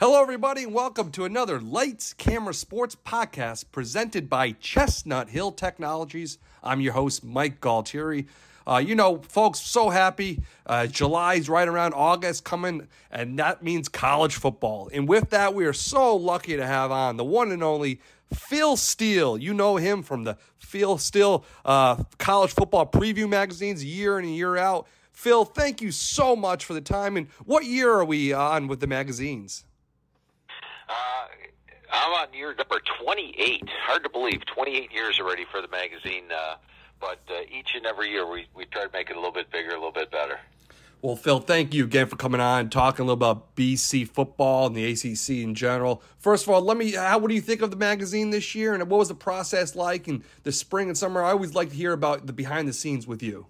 Hello, everybody, and welcome to another Lights Camera Sports podcast presented by Chestnut Hill Technologies. I'm your host, Mike Galtieri. Uh, you know, folks, so happy. Uh, July's right around August coming, and that means college football. And with that, we are so lucky to have on the one and only Phil Steele. You know him from the Phil Steele uh, college football preview magazines year in and year out. Phil, thank you so much for the time. And what year are we on with the magazines? I'm on year number 28. Hard to believe, 28 years already for the magazine. Uh, but uh, each and every year, we we try to make it a little bit bigger, a little bit better. Well, Phil, thank you again for coming on, and talking a little about BC football and the ACC in general. First of all, let me. How what do you think of the magazine this year, and what was the process like in the spring and summer? I always like to hear about the behind the scenes with you.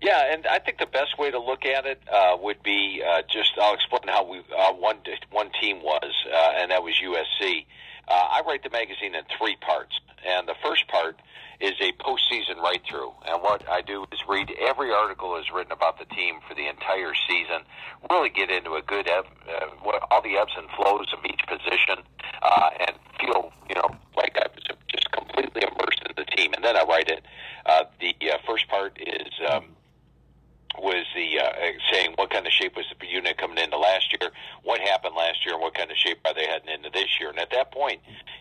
Yeah, and I think the best way to look at it uh, would be uh, just I'll explain how we uh, one one team was, uh, and that was USC. Uh, I write the magazine in three parts, and the first part is a postseason write through. And what I do is read every article is written about the team for the entire season. Really get into a good ebb, uh, what, all the ebbs and flows of each position, uh, and feel you know like I was just completely immersed in the team. And then I write it. Uh, the uh, first part is. Um, was the uh, saying what kind of shape was the unit coming into last year, what happened last year, and what kind of shape are they heading into this year. And at that point,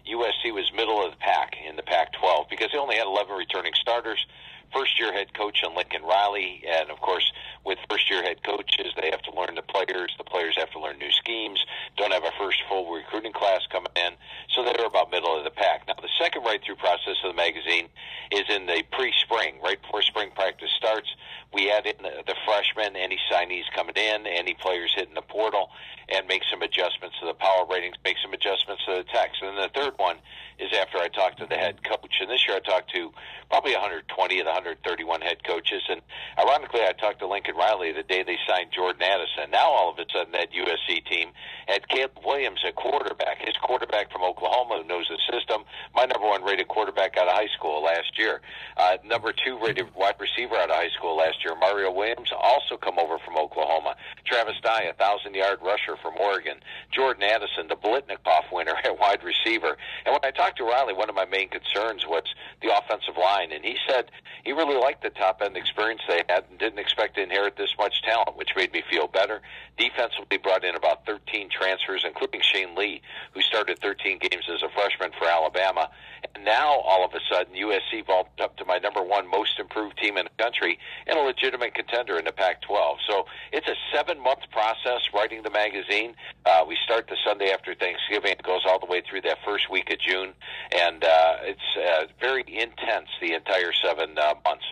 USC was middle of the pack in the Pac-12 because they only had 11 returning starters. First year head coach and Lincoln Riley, and of course, with first year head coaches, they have to learn the players. The players have to learn new schemes. Don't have a first full recruiting class coming in, so they're about middle of the pack. Now, the second right through process of the magazine is in the pre-spring, right before spring practice starts. We add in the, the freshmen, any signees coming in, any players hitting the portal, and make some adjustments to the power ratings, make some adjustments to the text. And then the third one is after I talk to the head coach. And this year I talked to probably 120 of the 131 head coaches. And ironically, I talked to Lincoln Riley the day they signed Jordan Addison. Now all of a sudden that USC team had Caleb Williams at quarterback, his quarterback from Oklahoma who knows the system, my number one rated quarterback out of high school last year. Uh, number two rated wide receiver out of high school last year, Mario Williams, also come over from Oklahoma. Travis Dye, a thousand yard rusher from Oregon. Jordan Addison, the Biletnikoff winner at wide receiver. And when I talked to Riley, one of my main concerns was the offensive line, and he said he really liked the top end experience they had and didn't expect to inherit this much talent, which made me feel better. Defensively brought in about 13 transfers, including Shane Lee, who started 13 games as a freshman for Alabama. And now, all of a sudden, USC vaulted up to my number one most improved team in the country and a legitimate contender in the Pac 12. So it's a seven month process writing the magazine. Uh, we start the Sunday after Thanksgiving. It goes all the way through that first week of June. And uh, it's uh, very intense the entire seven uh, months.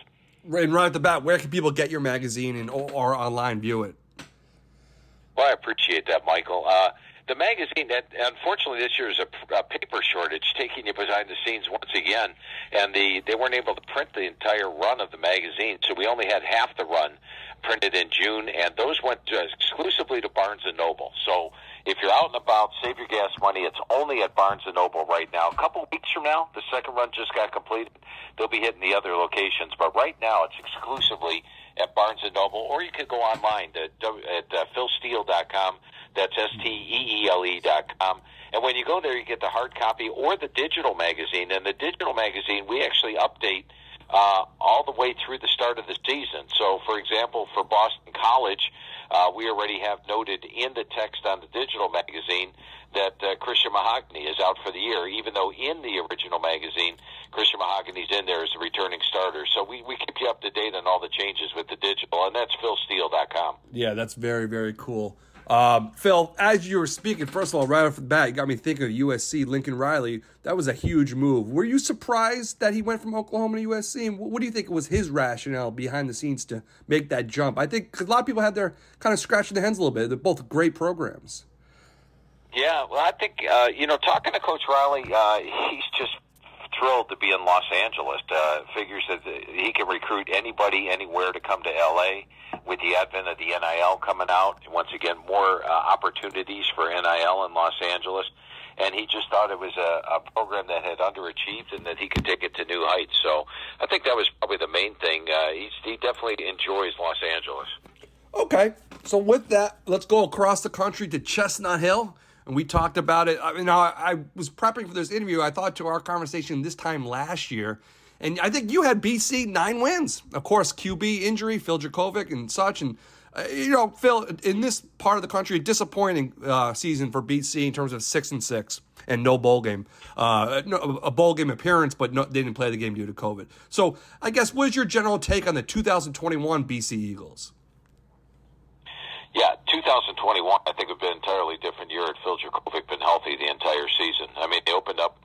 And right at the bat, where can people get your magazine and or, online view it? Well, I appreciate that, Michael. Uh, the magazine, that unfortunately, this year is a, a paper shortage, taking you behind the scenes once again, and the they weren't able to print the entire run of the magazine, so we only had half the run printed in June, and those went to, exclusively to Barnes and Noble. So if you're out and about, save your gas money. It's only at Barnes and Noble right now. A couple weeks from now, the second run just got completed. They'll be hitting the other locations, but right now it's exclusively at Barnes and Noble, or you could go online to, at uh, philsteele.com. That's S T E E L E dot com. And when you go there, you get the hard copy or the digital magazine. And the digital magazine, we actually update uh, all the way through the start of the season. So, for example, for Boston College, uh, we already have noted in the text on the digital magazine that uh, Christian Mahogany is out for the year, even though in the original magazine, Christian Mahogany's in there as a returning starter. So we, we keep you up to date on all the changes with the digital, and that's philsteele.com. Yeah, that's very, very cool. Um, Phil, as you were speaking, first of all, right off the bat, you got me thinking of USC, Lincoln Riley. That was a huge move. Were you surprised that he went from Oklahoma to USC? And what do you think was his rationale behind the scenes to make that jump? I think a lot of people had their kind of scratching their hands a little bit. They're both great programs. Yeah, well, I think uh, you know, talking to Coach Riley, uh, he's just thrilled to be in Los Angeles. Uh, figures that he can recruit anybody anywhere to come to LA. With the advent of the NIL coming out, once again, more uh, opportunities for NIL in Los Angeles. And he just thought it was a, a program that had underachieved and that he could take it to new heights. So I think that was probably the main thing. Uh, he's, he definitely enjoys Los Angeles. Okay. So with that, let's go across the country to Chestnut Hill and we talked about it. I mean, I, I was prepping for this interview. I thought to our conversation this time last year, and I think you had BC nine wins. Of course, QB injury, Phil Jurkovec, and such. And uh, you know, Phil, in this part of the country, disappointing uh, season for BC in terms of six and six and no bowl game, uh, no, a bowl game appearance, but no, they didn't play the game due to COVID. So, I guess what is your general take on the 2021 BC Eagles? Yeah, 2021, I think, would be an entirely different year had Phil Jurkovec been healthy the entire season. I mean, they opened up,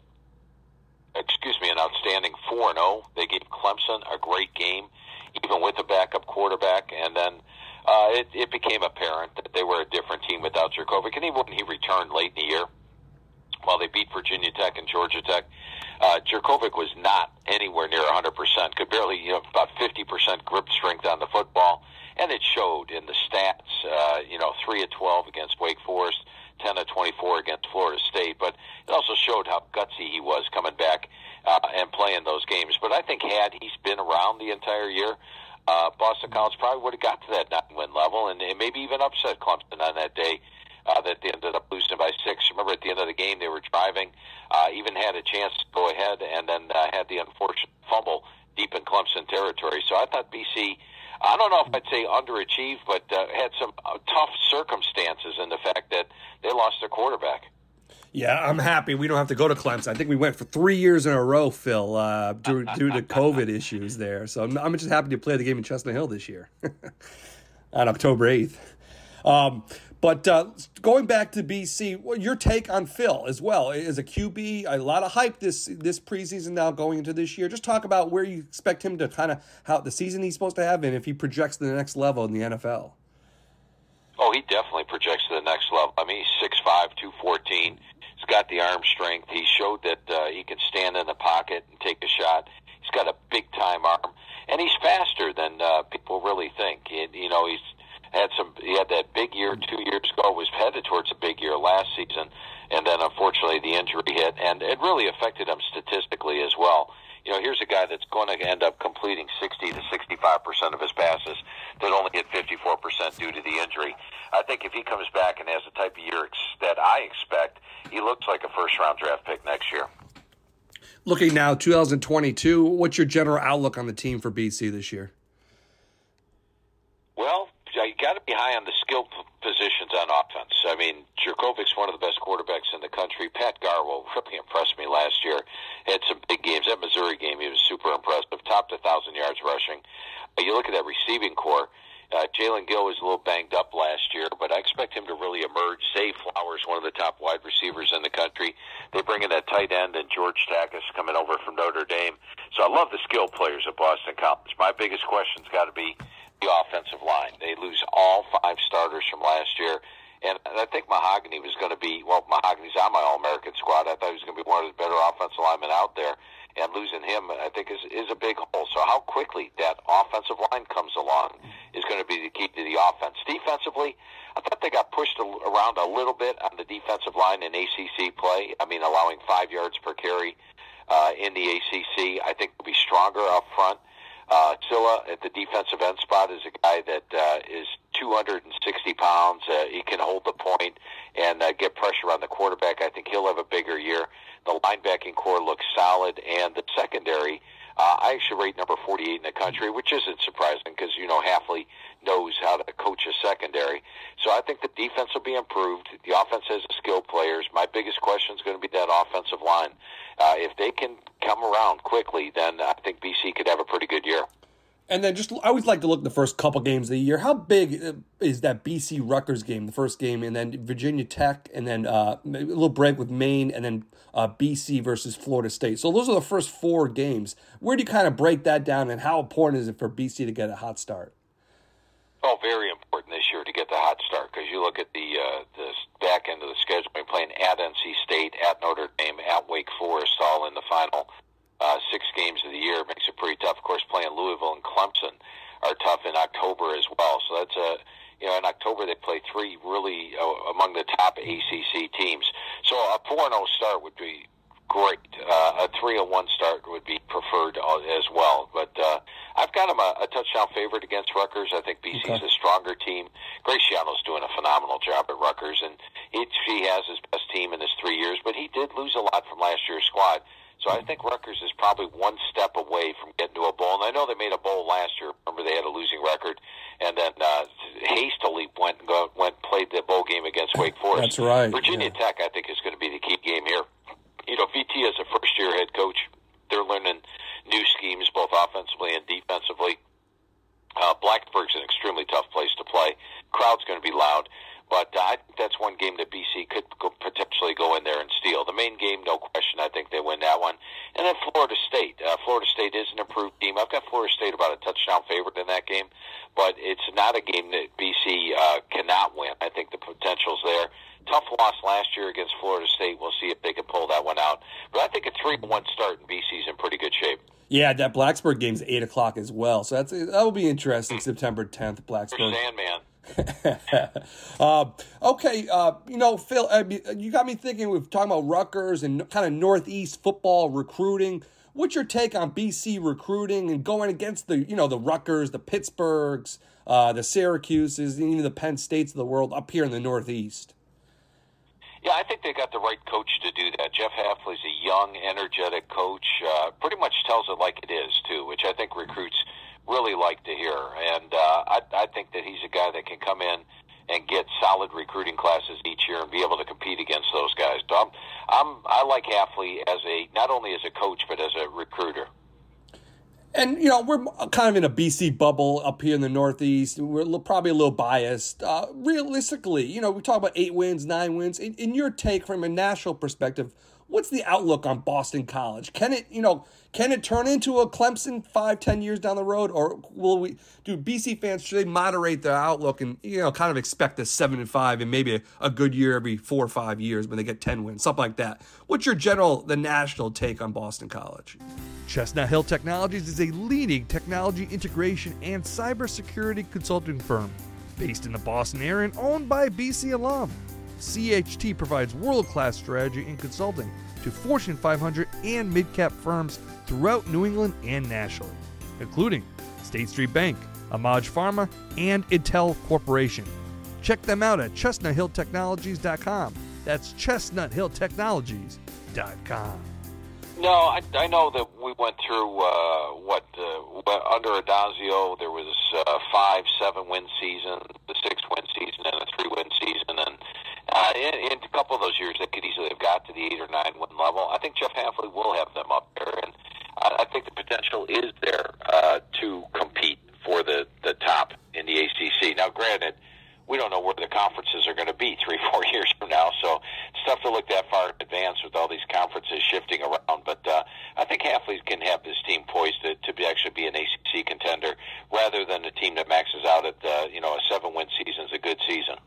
excuse me, an outstanding 4 0. They gave Clemson a great game, even with a backup quarterback. And then uh, it, it became apparent that they were a different team without Jurkovec. And even when he returned late in the year, while they beat Virginia Tech and Georgia Tech, uh, Jurkovec was not anywhere near 100%, could barely, you know, about 50% grip strength on the football and it showed in the stats. Uh, you know, three of twelve against Wake Forest, ten of twenty-four against Florida State. But it also showed how gutsy he was coming back uh, and playing those games. But I think had he's been around the entire year, uh, Boston College probably would have got to that nine-win level and, maybe even upset Clemson on that day. Uh, that they ended up losing by six. Remember, at the end of the game, they were driving, uh, even had a chance to go ahead, and then uh, had the unfortunate fumble deep in Clemson territory. So I thought BC I don't know if I'd say underachieved, but uh, had some uh, tough circumstances in the fact that they lost their quarterback. Yeah, I'm happy we don't have to go to Clemson. I think we went for three years in a row, Phil, uh, due, due to COVID issues there. So I'm, I'm, just happy to play the game in Chestnut Hill this year on October 8th. Um, but uh, going back to BC, well, your take on Phil as well as a QB, a lot of hype this this preseason now going into this year. Just talk about where you expect him to kind of how the season he's supposed to have, and if he projects to the next level in the NFL. Oh, he definitely projects to the next level. I mean, he's 6'5", 214. He's got the arm strength. He showed that uh, he can stand in the pocket and take a shot. He's got a big time arm, and he's faster than uh, people really think. You know, he's had some. He had that big year two years ago. Was headed towards a big year last season, and then unfortunately the injury hit, and it really affected him statistically as well. You know, here's a guy that's going to end up completing 60 to 65 percent of his passes that only hit 54 percent due to the injury. I think if he comes back and has the type of year that I expect, he looks like a first round draft pick next year. Looking now, 2022, what's your general outlook on the team for BC this year? Well, you got to be high on the skill positions on offense. I mean, Jurkovec's one of the best quarterbacks in the country. Pat Garwo really impressed me last year. Had some big games. That Missouri game, he was super impressive. Topped a thousand yards rushing. Uh, you look at that receiving corps. Uh, Jaelen Gill was a little banged up last year, but I expect him to really emerge. Zay Flowers, one of the top wide receivers in the country. They bring in that tight end and George Takacs coming over from Notre Dame. So I love the skill players at Boston College. My biggest question's got to be the offensive line. They lose all five starters from last year. And I think Mahogany was going to be, well, Mahogany's on my All American squad. I thought he was going to be one of the better offensive linemen out there. And losing him, I think, is, is a big hole. So, how quickly that offensive line comes along is going to be the key to the offense. Defensively, I thought they got pushed around a little bit on the defensive line in ACC play. I mean, allowing five yards per carry uh, in the ACC. I think they'll be stronger up front. Uh, Sillah at the defensive end spot is a guy that uh, is 260 pounds. Uh, he can hold the point and uh, get pressure on the quarterback. I think he'll have a bigger year. The linebacking corps looks solid, and the secondary. Uh, I actually rate number 48 in the country, which isn't surprising because you know Hafley knows how to coach a secondary. So I think the defense will be improved. The offense has skilled players. My biggest question is going to be that offensive line. Uh, if they can come around quickly, then I think BC could have a pretty good year. And then just I always like to look at the first couple games of the year. How big uh, is that BC Rutgers game, the first game, and then Virginia Tech, and then uh, a little break with Maine, and then uh, BC versus Florida State. So those are the first four games. Where do you kind of break that down, and how important is it for BC to get a hot start? Oh, very important this year to get the hot start because you look at the uh, the back end of the schedule. We're playing at NC State, at Notre Dame, at Wake Forest, all in the final uh, six games of the year. Makes it pretty tough. Of course, playing Louisville and Clemson are tough in October as well. So that's a you know in October they play three really uh, among the top ACC teams. So a four and zero start would be great. Uh, a three and one start would be preferred as well. But uh, I've got him a, a touchdown favorite against Rutgers. I think BC's okay. a stronger team. Greg Schiano's doing a phenomenal job at Rutgers, and he, he has his best team in his three years. But he did lose a lot from last year's squad. So I think Rutgers is probably one step away from getting to a bowl. And I know they made a bowl last year. Remember, they had a losing record, and then uh, hastily went and go, went played the bowl game against Wake Forest. That's right. Virginia yeah. Tech, I think, is going to be the key game here. You know, VT as a first year head coach, they're learning new schemes both offensively and defensively. Uh, Blacksburg's an extremely tough place to play. Crowd's going to be loud. But uh, I think that's one game that BC could go, potentially go in there and steal. The main game, no question, I think they win that one. And then Florida State. Uh, Florida State is an improved team. I've got Florida State about a touchdown favorite in that game, but it's not a game that BC uh, cannot win. I think the potential's there. Tough loss last year against Florida State. We'll see if they can pull that one out. But I think a three-one start in BC's in pretty good shape. Yeah, that Blacksburg game's eight o'clock as well, so that's that will be interesting. September tenth, Blacksburg. Sandman. uh, okay, uh, you know, Phil, uh, you got me thinking. We've talking about Rutgers and kind of Northeast football recruiting. What's your take on BC recruiting and going against the, you know, the Rutgers, the Pittsburghs, uh, the Syracuses, and even the Penn States of the world up here in the Northeast? Yeah, I think they got the right coach to do that. Jeff Hafley's a young, energetic coach. Uh, pretty much tells it like it is too, which I think recruits really like to hear. And uh, I, I think that he's a guy that can come in and get solid recruiting classes each year and be able to compete against those guys. So I'm, I'm I like Hafley as a not only as a coach but as a recruiter. And you know we're kind of in a BC bubble up here in the Northeast. We're probably a little biased. Uh, realistically, you know we talk about eight wins, nine wins. In, in your take from a national perspective, what's the outlook on Boston College? Can it, you know, can it turn into a Clemson five, ten years down the road, or will we? Do BC fans should they moderate their outlook and you know kind of expect a seven and five and maybe a, a good year every four or five years when they get ten wins, something like that? What's your general, the national take on Boston College? Chestnut Hill Technologies is a leading technology integration and cybersecurity consulting firm based in the Boston area and owned by BC alum. CHT provides world class strategy and consulting to Fortune 500 and mid cap firms throughout New England and nationally, including State Street Bank, Amag Pharma, and Intel Corporation. Check them out at chestnuthilltechnologies.com. That's chestnuthilltechnologies.com. No, I, I know that we went through uh, what uh, under Addazio there was uh, five seven win season, the six win season, and a three win season, and uh, in, in a couple of those years, they could easily have got to the eight or nine win level. I think Jeff Hafley will have them up there, and I, I think the potential is there uh, to compete for the the top in the ACC. Now, granted, we don't know where the conferences are going to be three, four years from now, so it's tough to look that far in advance with all these conferences shifting around. But uh, I think Hafley can have this team poised to, to be actually be an ACC contender rather than a team that maxes out at uh, you know a seven win season is a good season.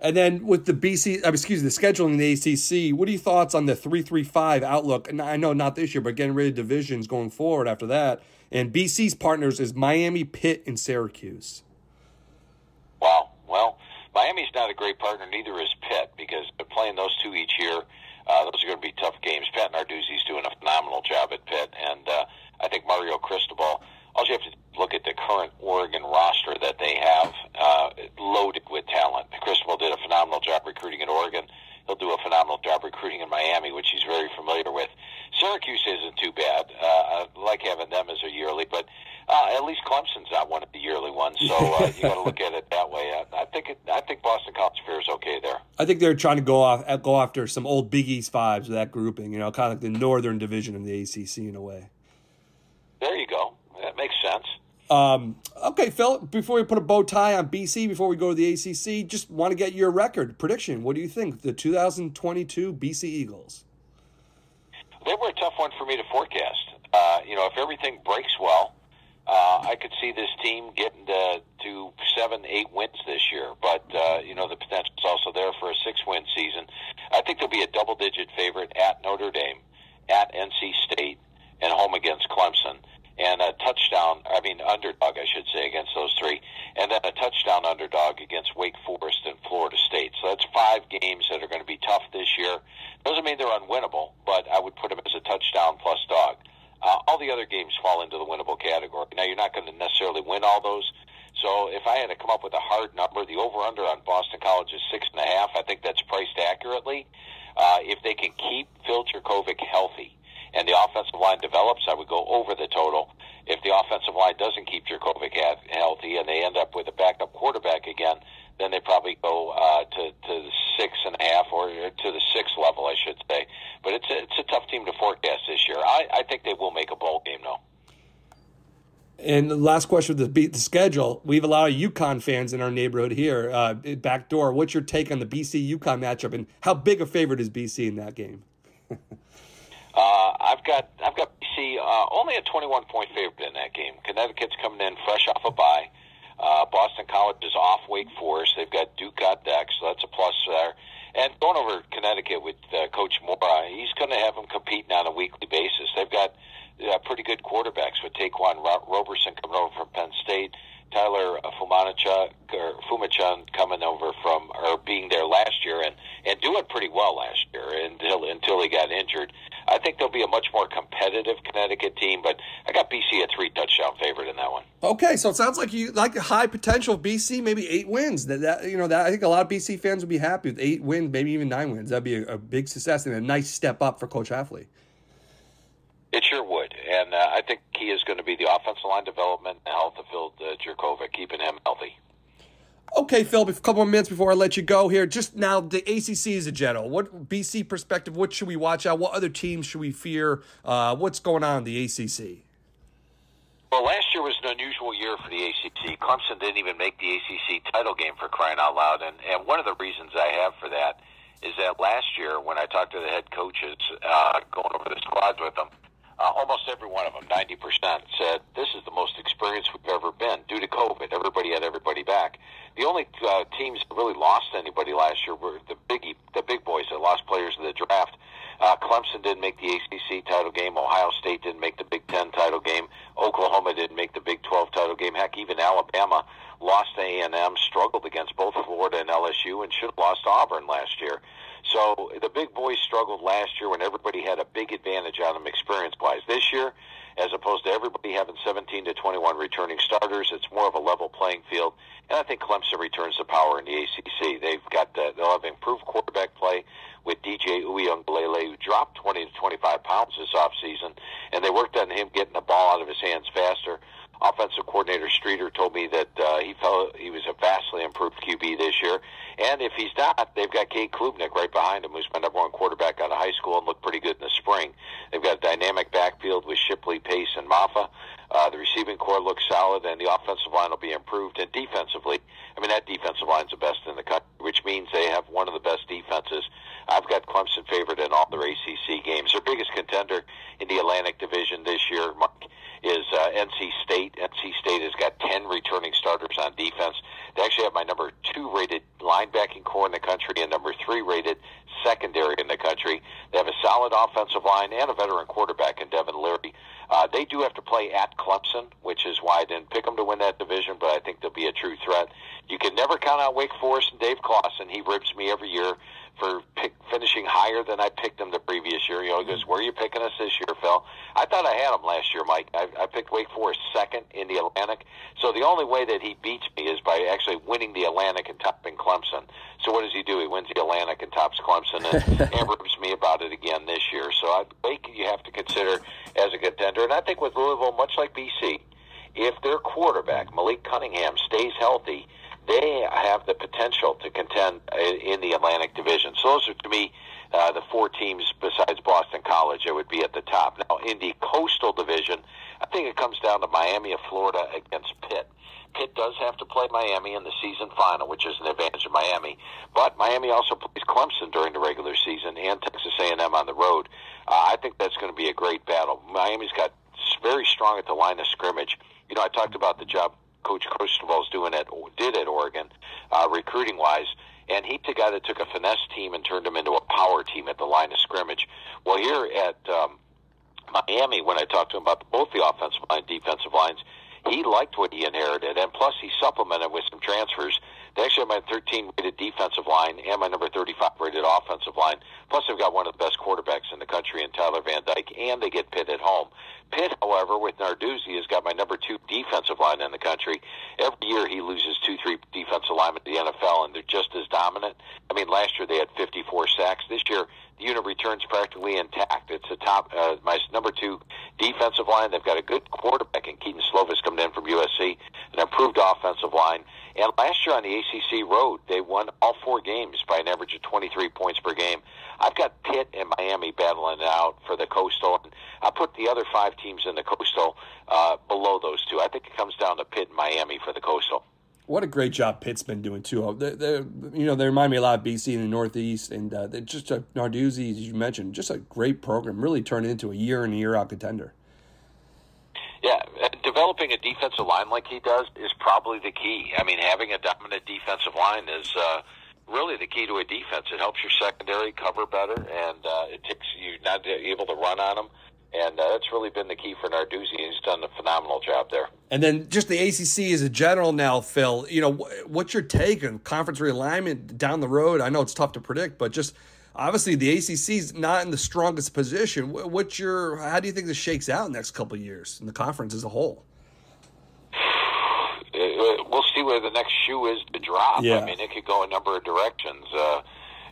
And then with the BC, uh, excuse me, the scheduling in the ACC, what are your thoughts on the three three five outlook? And I know not this year, but getting rid of divisions going forward after that. And BC's partners is Miami, Pitt, and Syracuse. Wow. Well, Miami's not a great partner. Neither is Pitt because they're playing those two each year. Uh, those are going to be tough games. Pat Narduzzi's doing a phenomenal job at Pitt, and uh, I think Mario Cristobal all you have to look at the current Oregon roster that they have, uh, loaded with talent. Cristobal did a phenomenal job recruiting in Oregon. He'll do a phenomenal job recruiting in Miami, which he's very familiar with. Syracuse isn't too bad. Uh, I like having them as a yearly, but uh, at least Clemson's not one of the yearly ones, so uh, you got to look at it that way. I, I think it, I think Boston College Fair is okay there. I think they're trying to go off go after some old Big East vibes with that grouping. You know, kind of like the Northern Division of the ACC in a way. There you go. That makes sense. Um, okay, Phil, before we put a bow tie on BC, before we go to the ACC, just want to get your record prediction. What do you think? The 2022 BC Eagles? They were a tough one for me to forecast. Uh, you know, if everything breaks well, Uh, I could see this team getting to, to seven, eight wins this year, but uh, you know the potential is also there for a six-win season. I think there'll be a double-digit favorite at Notre Dame, at NC State, and home against Clemson, and a touchdown. I mean, underdog, I should say, against those three, and then a touchdown underdog against Wake Forest and Florida State. So that's five games that are going to be tough this year. Doesn't mean they're unwinnable, but I would put them as a touchdown plus dog. Uh, all the other games fall into the winnable category. Now, you're not going to necessarily win all those. So if I had to come up with a hard number, the over-under on Boston College is six and a half. I think that's priced accurately. Uh, if they can keep Phil Jurkovec healthy and the offensive line develops, I would go over the total. If the offensive line doesn't keep Jurkovec healthy and they end up with a backup quarterback again, then they probably go uh, to to the six and a half or to the six level, I should say. But it's a, it's a tough team to forecast this year. I, I think they will make a bowl game though. And the last question the beat the schedule. We have a lot of UConn fans in our neighborhood here. Uh, back door. What's your take on the BC UConn matchup, and how big a favorite is BC in that game? uh, I've got I've got BC uh, only a 21 point favorite in that game. Connecticut's coming in fresh off a bye. Uh, Boston College is off Wake Forest. They've got Duke on deck, so that's a plus there. And going over Connecticut with uh, Coach Mora, he's going to have them competing on a weekly basis. They've got uh, pretty good quarterbacks with Ta'Quan Roberson coming over from Penn State, Tyler Fumanichuk or Fumachun coming over from or being there last year and and doing pretty well last year until until he got injured. I think there'll be a much more competitive Connecticut team, but I got BC a three touchdown favorite in that one. Okay, so it sounds like you like a high potential BC, maybe eight wins. That, that you know that I think a lot of BC fans would be happy with eight wins, maybe even nine wins. That'd be a, a big success and a nice step up for Coach Hafley. It sure would, and uh, I think he is going to be the offensive line development and health of Phil uh, Jurkovec, keeping him healthy. Okay, Phil, a couple more minutes before I let you go here. Just now, the ACC is a general. What BC perspective? What should we watch out? What other teams should we fear? Uh, what's going on in the ACC? Well, last year was an unusual year for the ACC. Clemson didn't even make the ACC title game for crying out loud, and and one of the reasons I have for that is that last year when I talked to the head coaches, uh, going over the squads with them, uh, almost every one of them, 90%, said this is the most experienced we've ever been due to COVID. Everybody had everybody back. The only uh, teams that really lost anybody last year were the biggie, the big boys that lost players in the draft. Uh, Clemson didn't make the ACC title game. Ohio State didn't make the Big Ten title game. Oklahoma didn't make the Big 12 title game. Heck, even Alabama lost to A&M, struggled against both Florida and LSU, and should have lost Auburn last year. So the big boys struggled last year when everybody had a big advantage on them experience wise. This year, as opposed to everybody having 17 to 21 returning starters, it's more of a level playing field. And I think Clemson returns to power in the ACC. They've got the, they'll have improved quarterback play with DJ Uiagalelei, who dropped 20 to 25 pounds this offseason, and they worked on him getting the ball out of his hands faster offensive coordinator Streeter told me that uh, he felt he was a vastly improved QB this year. And if he's not, they've got Cade Klubnik right behind him, who's been number one quarterback out of high school and looked pretty good in the spring. They've got a dynamic backfield with Shipley, Pace, and Mafah. Uh, the receiving corps looks solid, and the offensive line will be improved. And defensively, I mean, that defensive line's the best in the country, which means they have one of the best defenses. I've got Clemson favored in all their ACC games. Their biggest contender in the Atlantic Division this year, Mike, is uh, NC State. NC State has got 10 returning starters on defense. They actually have my number two rated linebacking corps in the country and number three rated secondary in the country. They have a solid offensive line and a veteran quarterback in Devin Leary. Uh, they do have to play at Clemson, which is why I didn't pick them to win that division, but I think they'll be a true threat. You can never count out Wake Forest and Dave Clawson. He ribs me every year for pick, finishing higher than I picked them the previous year. You know, he goes, "Where are you picking us this year, Phil?" I thought I had them last year, Mike. I, I picked Wake Forest second in the Atlantic. So the only way that he beats me is by actually winning the Atlantic and topping Clemson. So what does he do? He wins the Atlantic and tops Clemson, and, and ribs me about it again this year. So I, Wake, you have to consider as a contender, and I think with Louisville, much like BC, if their quarterback Malik Cunningham stays healthy they have the potential to contend in the Atlantic Division. So those are to me uh, the four teams besides Boston College that would be at the top. Now in the Coastal Division, I think it comes down to Miami of Florida against Pitt. Pitt does have to play Miami in the season final, which is an advantage of Miami. But Miami also plays Clemson during the regular season and Texas A&M on the road. Uh, I think that's going to be a great battle. Miami's got very strong at the line of scrimmage you know, I talked about the job Coach Cristobal's doing at did at Oregon, uh, recruiting wise. And he's a guy that took a finesse team and turned them into a power team at the line of scrimmage. Well, here at um, Miami, when I talked to him about both the offensive line and defensive lines, he liked what he inherited, and plus he supplemented with some transfers. They actually have my 13 rated defensive line and my number 35 rated offensive line. Plus, they've got one of the best quarterbacks in the country in Tyler Van Dyke, and they get Pitt at home. Pitt, however, with Narduzzi, has got my number two defensive line in the country. Every year he loses two, three defensive linemen to the NFL, and they're just as dominant. I mean, last year they had 54 sacks. This year, the unit returns practically intact. It's a top, uh, my number two defensive line. They've got a good quarterback in Kedon Slovis coming in from USC, an improved offensive line. And last year on the ACC road, they won all four games by an average of 23 points per game. I've got Pitt and Miami battling it out for the Coastal. I put the other five teams in the Coastal uh, below those two. I think it comes down to Pitt and Miami for the Coastal. What a great job Pitt's been doing too. They're, they're, you know, they remind me a lot of BC in the Northeast, and uh, just a Narduzzi, as you mentioned, just a great program. Really turned into a year in year out contender. Yeah, developing a defensive line like he does is probably the key. I mean, having a dominant defensive line is uh, really the key to a defense. It helps your secondary cover better, and uh, it takes you not able to run on them. And uh, that's really been the key for Narduzzi. He's done a phenomenal job there. And then just the ACC as a general now, Phil. You know, what's your take on conference realignment down the road? I know it's tough to predict, but just obviously the ACC is not in the strongest position. What's your? How do you think this shakes out in the next couple of years in the conference as a whole? We'll see where the next shoe is to drop. Yeah. I mean, it could go a number of directions. Uh,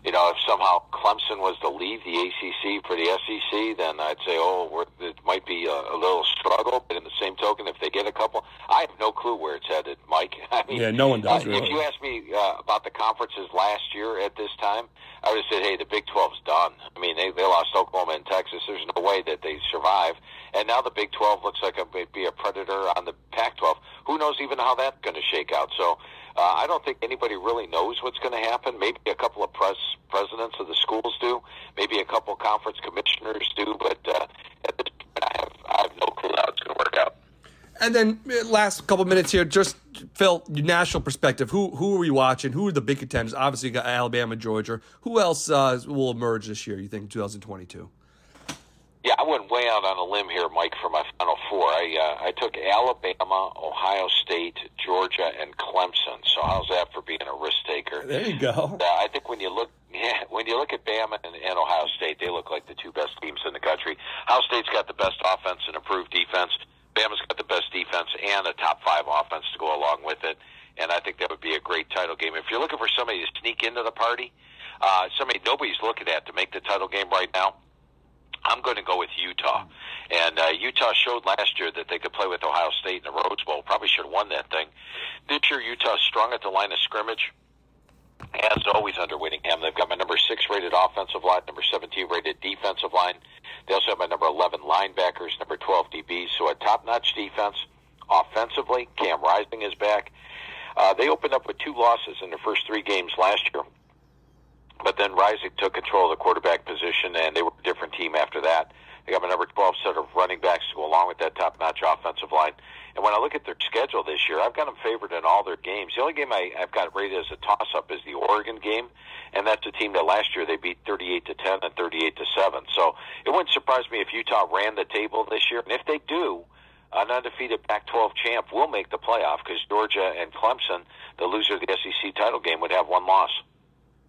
you know, if somehow Clemson was to leave the ACC for the SEC, then I'd say, oh, we're, it might be a, a little struggle. But in the same token, if they get a couple, I have no clue where it's headed, Mike. I mean, yeah, no one does. Uh, really. If you asked me uh, about the conferences last year at this time, I would have said, hey, the Big 12's done. I mean, they, they lost Oklahoma and Texas. There's no way that they survive. And now the Big 12 looks like it may be a predator on the Pac 12. Who knows even how that's going to shake out? So uh, I don't think anybody really knows what's going to happen. Maybe a couple of press presidents of the schools do. Maybe a couple conference commissioners do. But uh, at this point, I have, I have no clue how it's going to work out. And then uh, last couple minutes here, just Phil, your national perspective. Who who are we watching? Who are the big contenders? Obviously, you got Alabama, Georgia. Who else uh, will emerge this year? You think 2022? Yeah, I went way out on a limb here, Mike, for my final four. I uh, I took Alabama, Ohio State, Georgia, and Clemson. So how's that for being a risk taker? There you go. Uh, I think when you look, yeah, when you look at Bama and, and Ohio State, they look like the two best teams in the country. Ohio State's got the best offense and improved defense. Bama's got the best defense and a top five offense to go along with it. And I think that would be a great title game. If you're looking for somebody to sneak into the party, uh, somebody nobody's looking at to make the title game right now I'm going to go with Utah. And uh, Utah showed last year that they could play with Ohio State in the Rose Bowl. Probably should have won that thing. This year, Utah's strong at the line of scrimmage. As always under Whittingham, they've got my number six rated offensive line, number 17 rated defensive line. They also have my number 11 linebackers, number 12 DBs. So a top notch defense. Offensively, Cam Rising is back. Uh, they opened up with two losses in their first three games last year. But then Rising took control of the quarterback position, and they were a different team after that. They got a number 12 set of running backs to go along with that top-notch offensive line. And when I look at their schedule this year, I've got them favored in all their games. The only game I, I've got rated as a toss-up is the Oregon game, and that's a team that last year they beat 38 to 10 and 38 to 7. So it wouldn't surprise me if Utah ran the table this year, and if they do, an undefeated Pac-12 champ will make the playoff because Georgia and Clemson, the loser of the SEC title game, would have one loss.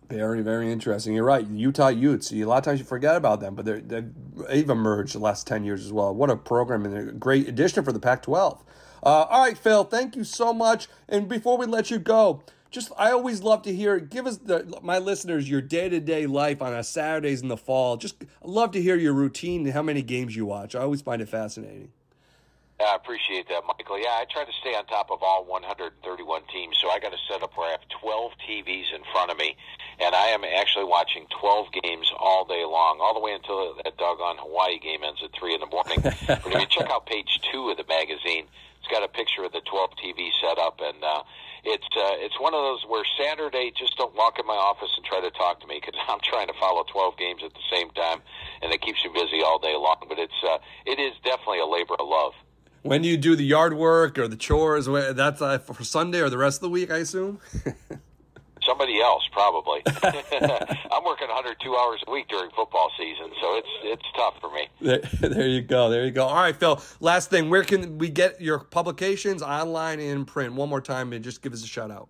Very, very interesting. You're right. Utah Utes. A lot of times you forget about them, but they're, they've emerged the last 10 years as well. What a program and a great addition for the Pac 12. Uh, all right, Phil, thank you so much. And before we let you go, just I always love to hear. Give us the my listeners your day to day life on a Saturdays in the fall. Just love to hear your routine and how many games you watch. I always find it fascinating. I appreciate that, Michael. Yeah, I try to stay on top of all 131 teams, so I got a setup where I have 12 TVs in front of me, and I am actually watching 12 games all day long, all the way until that doggone Hawaii game ends at 3 in the morning. but if you check out page 2 of the magazine, it's got a picture of the 12 TV setup, and uh, it's uh, it's one of those where Saturday just don't walk in my office and try to talk to me because I'm trying to follow 12 games at the same time, and it keeps you busy all day long. But it's uh, it is definitely a labor of love. When do you do the yard work or the chores? That's uh, for Sunday or the rest of the week, I assume. Somebody else, probably. I'm working 102 hours a week during football season, so it's it's tough for me. There, there you go. There you go. All right, Phil. Last thing, where can we get your publications online and in print? One more time, and just give us a shout out.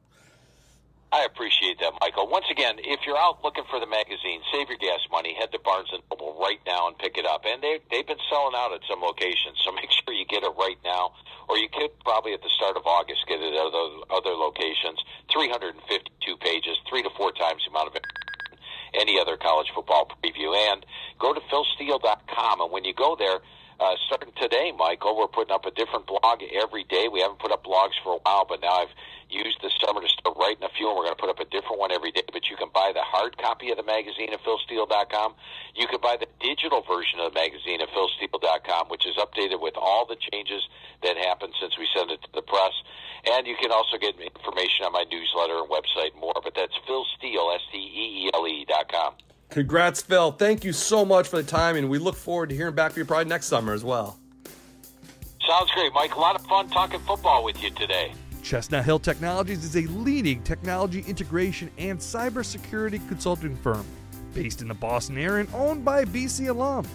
I appreciate that, Michael. Once again, if you're out looking for the magazine, save your gas money. Head to Barnes and Noble right now and pick it up. And they they've been selling out at some locations, so make sure you get it right now. Or you could probably at the start of August get it at other other locations. 352 pages, three to four times the amount of any other college football preview. And go to philsteele.com, and when you go there. Uh, starting today, Michael, we're putting up a different blog every day. We haven't put up blogs for a while, but now I've used this summer to start writing a few, and we're going to put up a different one every day. But you can buy the hard copy of the magazine at philsteele.com. You can buy the digital version of the magazine at philsteele.com, which is updated with all the changes that happened since we sent it to the press. And you can also get information on my newsletter and website more. But that's Phil Steele, S-T-E-E-L-E dot com. Congrats, Phil. Thank you so much for the time, and we look forward to hearing back from you probably next summer as well. Sounds great, Mike. A lot of fun talking football with you today. Chestnut Hill Technologies is a leading technology integration and cybersecurity consulting firm based in the Boston area and owned by BC alum.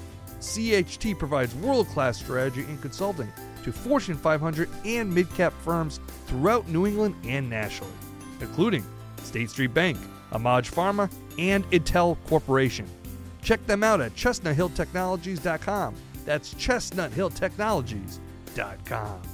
CHT provides world class strategy and consulting to Fortune 500 and mid cap firms throughout New England and nationally, including State Street Bank, Amag Pharma, and Intel Corporation. Check them out at chestnuthilltechnologies.com. That's chestnuthilltechnologies.com.